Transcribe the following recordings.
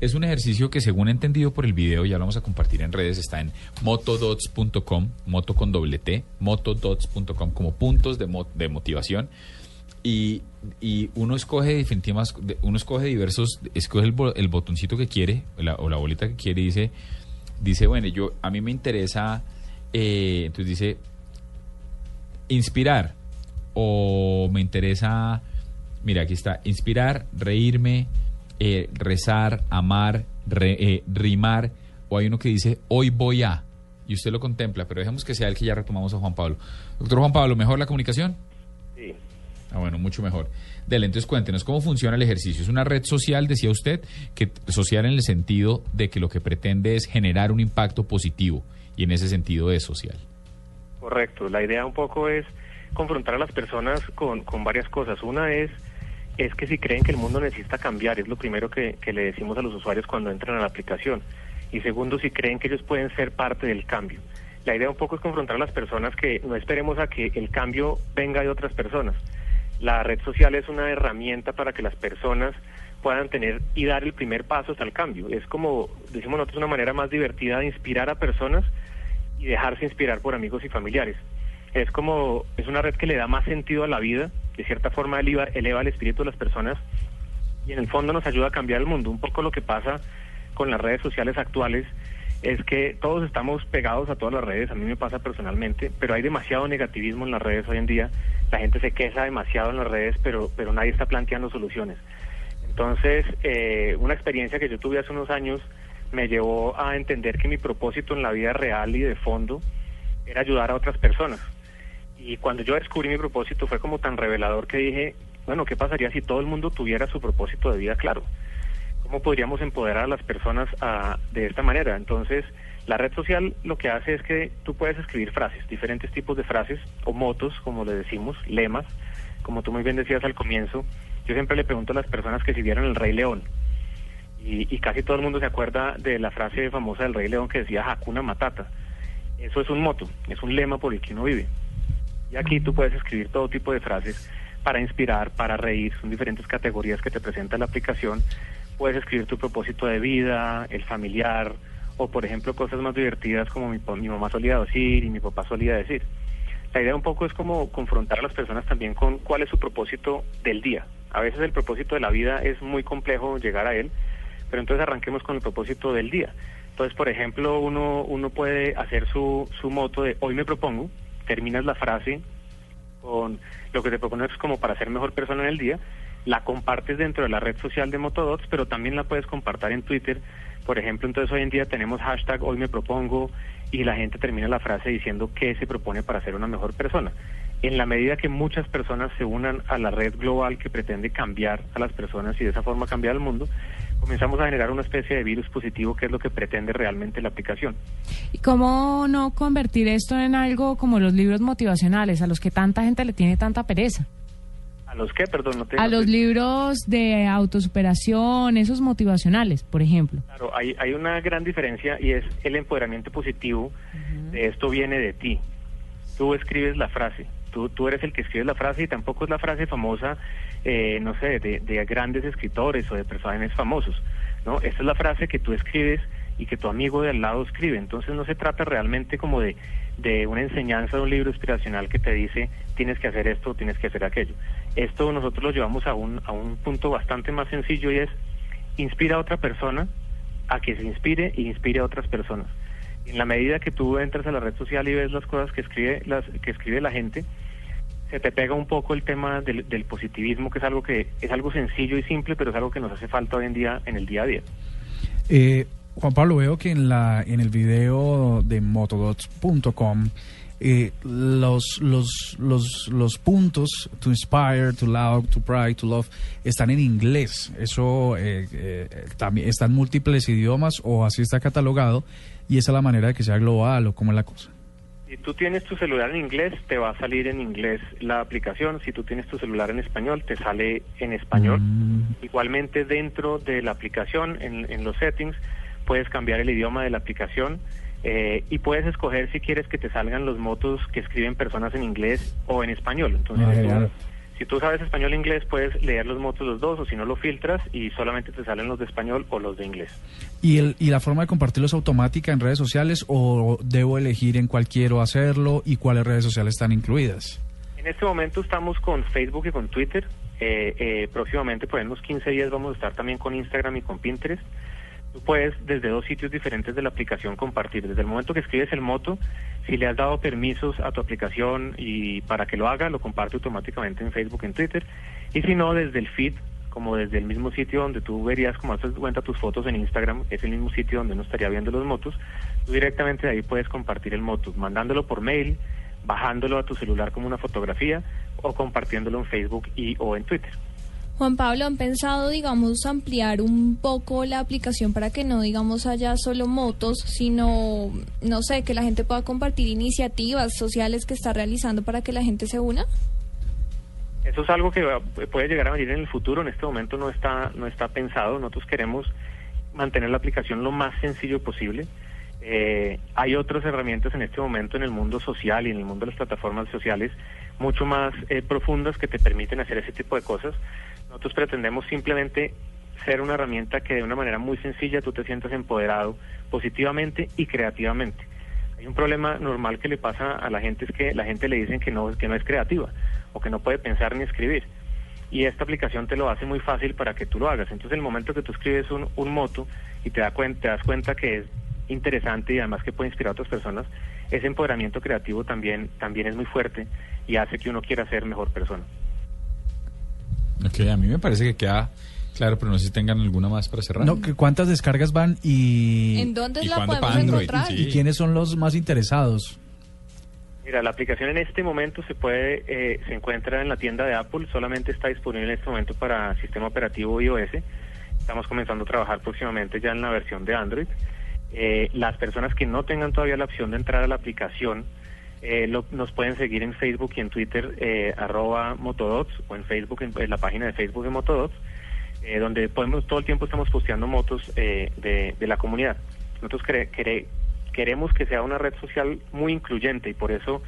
Es un ejercicio que según he entendido por el video, ya lo vamos a compartir en redes, está en motodots.com, moto con doble T, motodots.com como puntos de, de motivación. Y, uno escoge definitivas, uno escoge diversos, escoge el, bo- el botoncito que quiere o la, o la bolita que quiere y dice, dice, bueno, yo a mí me interesa, eh, entonces dice, inspirar o me interesa, mira, aquí está, inspirar, reírme, eh, rezar, amar, re- eh, rimar, o hay uno que dice, hoy voy a, y usted lo contempla, pero dejemos que sea el que ya retomamos a Juan Pablo. Doctor Juan Pablo, ¿mejor la comunicación? Sí. Ah, bueno, mucho mejor. Dele, entonces cuéntenos cómo funciona el ejercicio. Es una red social, decía usted, que social en el sentido de que lo que pretende es generar un impacto positivo y en ese sentido es social. Correcto. La idea un poco es confrontar a las personas con, con varias cosas. Una es, es que si creen que el mundo necesita cambiar, es lo primero que, le decimos a los usuarios cuando entran a la aplicación. Y segundo, si creen que ellos pueden ser parte del cambio. La idea un poco es confrontar a las personas que no esperemos a que el cambio venga de otras personas. La red social es una herramienta para que las personas puedan tener y dar el primer paso hasta el cambio. Es como, decimos nosotros, una manera más divertida de inspirar a personas y dejarse inspirar por amigos y familiares. Es como, es una red que le da más sentido a la vida, de cierta forma eleva, eleva el espíritu de las personas y en el fondo nos ayuda a cambiar el mundo. Un poco lo que pasa con las redes sociales actuales es que todos estamos pegados a todas las redes, a mí me pasa personalmente, pero hay demasiado negativismo en las redes hoy en día, la gente se queja demasiado en las redes, pero, pero nadie está planteando soluciones. Entonces, eh, una experiencia que yo tuve hace unos años me llevó a entender que mi propósito en la vida real y de fondo era ayudar a otras personas. Y cuando yo descubrí mi propósito fue como tan revelador que dije, bueno, ¿qué pasaría si todo el mundo tuviera su propósito de vida claro? ¿Cómo podríamos empoderar a las personas a- de esta manera? Entonces, la red social lo que hace es que tú puedes escribir frases, diferentes tipos de frases, o motos, como le decimos, lemas, como tú muy bien decías al comienzo. Yo siempre le pregunto a las personas que si vieron El Rey León, y, y casi todo el mundo se acuerda de la frase famosa del Rey León que decía Hakuna Matata. Eso es un moto, es un lema por el que uno vive. Y aquí tú puedes escribir todo tipo de frases para inspirar, para reír, son diferentes categorías que te presenta la aplicación. Puedes escribir tu propósito de vida, el familiar, o por ejemplo cosas más divertidas como mi, mamá solía decir y mi papá solía decir. La idea un poco es como confrontar a las personas también con cuál es su propósito del día. A veces el propósito de la vida es muy complejo llegar a él, pero entonces arranquemos con el propósito del día. Entonces, por ejemplo, uno, uno puede hacer su, su moto de hoy me propongo, terminas la frase con lo que te propones como para ser mejor persona en el día, la compartes dentro de la red social de Motodots, pero también la puedes compartir en Twitter. Por ejemplo, entonces hoy en día tenemos hashtag hoy me propongo y la gente termina la frase diciendo qué se propone para ser una mejor persona. En la medida que muchas personas se unan a la red global que pretende cambiar a las personas y de esa forma cambiar el mundo, comenzamos a generar una especie de virus positivo que es lo que pretende realmente la aplicación. ¿Y cómo no convertir esto en algo como los libros motivacionales, a los que tanta gente le tiene tanta pereza? ¿A los qué? Perdón, no te... A los libros de autosuperación, esos motivacionales, por ejemplo. Claro, hay, hay una gran diferencia y es el empoderamiento positivo. De esto viene de ti. Tú escribes la frase. Tú, tú eres el que escribes la frase y tampoco es la frase famosa, eh, no sé, de, de grandes escritores o de personajes famosos. ¿no? Esta es la frase que tú escribes y que tu amigo de al lado escribe. Entonces no se trata realmente como de, de una enseñanza de un libro inspiracional que te dice tienes que hacer esto, tienes que hacer aquello. Esto nosotros lo llevamos a un, a un punto bastante más sencillo y es inspira a otra persona a que se inspire y inspire a otras personas. En la medida que tú entras a la red social y ves las cosas que escribe, las, que escribe la gente, se te pega un poco el tema del, del positivismo, que es algo que es algo sencillo y simple, pero es algo que nos hace falta hoy en día en el día a día. Eh, Juan Pablo, veo que en, la, en el video de motodots.com eh, los, los, los, los puntos, to inspire, to love, to pride, to love, están en inglés. Eso eh, eh, también está en múltiples idiomas o así está catalogado y esa es la manera de que sea global o cómo es la cosa. Si tú tienes tu celular en inglés, te va a salir en inglés la aplicación. Si tú tienes tu celular en español, te sale en español. Mm. Igualmente dentro de la aplicación, en, en los settings, puedes cambiar el idioma de la aplicación eh, y puedes escoger si quieres que te salgan los motos que escriben personas en inglés o en español. Entonces, Ah, tú-. Si tú sabes español e inglés, puedes leer los motos los dos o si no lo filtras y solamente te salen los de español o los de inglés. ¿Y, el, ¿Y la forma de compartirlo es automática en redes sociales o debo elegir en cuál quiero hacerlo y cuáles redes sociales están incluidas? En este momento estamos con Facebook y con Twitter. Eh, eh, próximamente, por en unos 15 días, vamos a estar también con Instagram y con Pinterest. Tú puedes desde dos sitios diferentes de la aplicación compartir. Desde el momento que escribes el moto, si le has dado permisos a tu aplicación y para que lo haga, lo comparte automáticamente en Facebook, en Twitter. Y si no, desde el feed, como desde el mismo sitio donde tú verías, como haces cuenta tus fotos en Instagram, es el mismo sitio donde uno estaría viendo los motos, tú directamente de ahí puedes compartir el moto, mandándolo por mail, bajándolo a tu celular como una fotografía o compartiéndolo en Facebook y o en Twitter. Juan Pablo, ¿han pensado, digamos, ampliar un poco la aplicación para que no, digamos, haya solo motos, sino, no sé, que la gente pueda compartir iniciativas sociales que está realizando para que la gente se una? Eso es algo que va- puede llegar a venir en el futuro. En este momento no está no está pensado. Nosotros queremos mantener la aplicación lo más sencillo posible. Eh, hay otras herramientas en este momento en el mundo social y en el mundo de las plataformas sociales mucho más eh, profundas que te permiten hacer ese tipo de cosas. Nosotros pretendemos simplemente ser una herramienta que de una manera muy sencilla tú te sientas empoderado positivamente y creativamente. Hay un problema normal que le pasa a la gente es que la gente le dicen que no que no es creativa o que no puede pensar ni escribir. Y esta aplicación te lo hace muy fácil para que tú lo hagas. Entonces, el momento que tú escribes un, un moto y te, da cuen- te das cuenta que es interesante y además que puede inspirar a otras personas, ese empoderamiento creativo también, también es muy fuerte y hace que uno quiera ser mejor persona. Ok, a mí me parece que queda claro, pero no sé si tengan alguna más para cerrar. No, que ¿Cuántas descargas van y, ¿En dónde ¿Y la cuándo podemos para Android? encontrar? Sí. y quiénes son los más interesados? Mira, la aplicación en este momento se puede, eh, se encuentra en la tienda de Apple, solamente está disponible en este momento para sistema operativo iOS. Estamos comenzando a trabajar próximamente ya en la versión de Android. Eh, las personas que no tengan todavía la opción de entrar a la aplicación, eh, lo- nos pueden seguir en Facebook y en Twitter, eh, arroba Motodots, o en Facebook, en, la página de Facebook de Motodots, eh, donde podemos todo el tiempo estamos posteando motos eh, de, de la comunidad. Nosotros cre- quere- queremos que sea una red social muy incluyente y por eso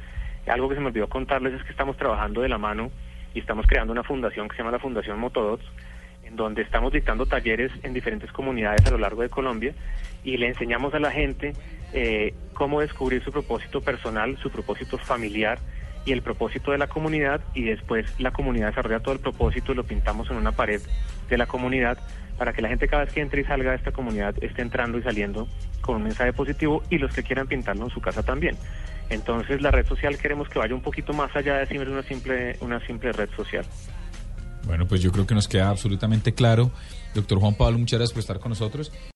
algo que se me olvidó contarles es que estamos trabajando de la mano y estamos creando una fundación que se llama la Fundación Motodots, en donde estamos dictando talleres en diferentes comunidades a lo largo de Colombia y le enseñamos a la gente eh, cómo descubrir su propósito personal, su propósito familiar y el propósito de la comunidad y después la comunidad desarrolla todo el propósito y lo pintamos en una pared de la comunidad para que la gente cada vez que entre y salga de esta comunidad esté entrando y saliendo con un mensaje positivo y los que quieran pintarlo en su casa también. Entonces la red social queremos que vaya un poquito más allá de ser una simple, una simple red social. Bueno, pues yo creo que nos queda absolutamente claro. Doctor Juan Pablo, muchas gracias por estar con nosotros.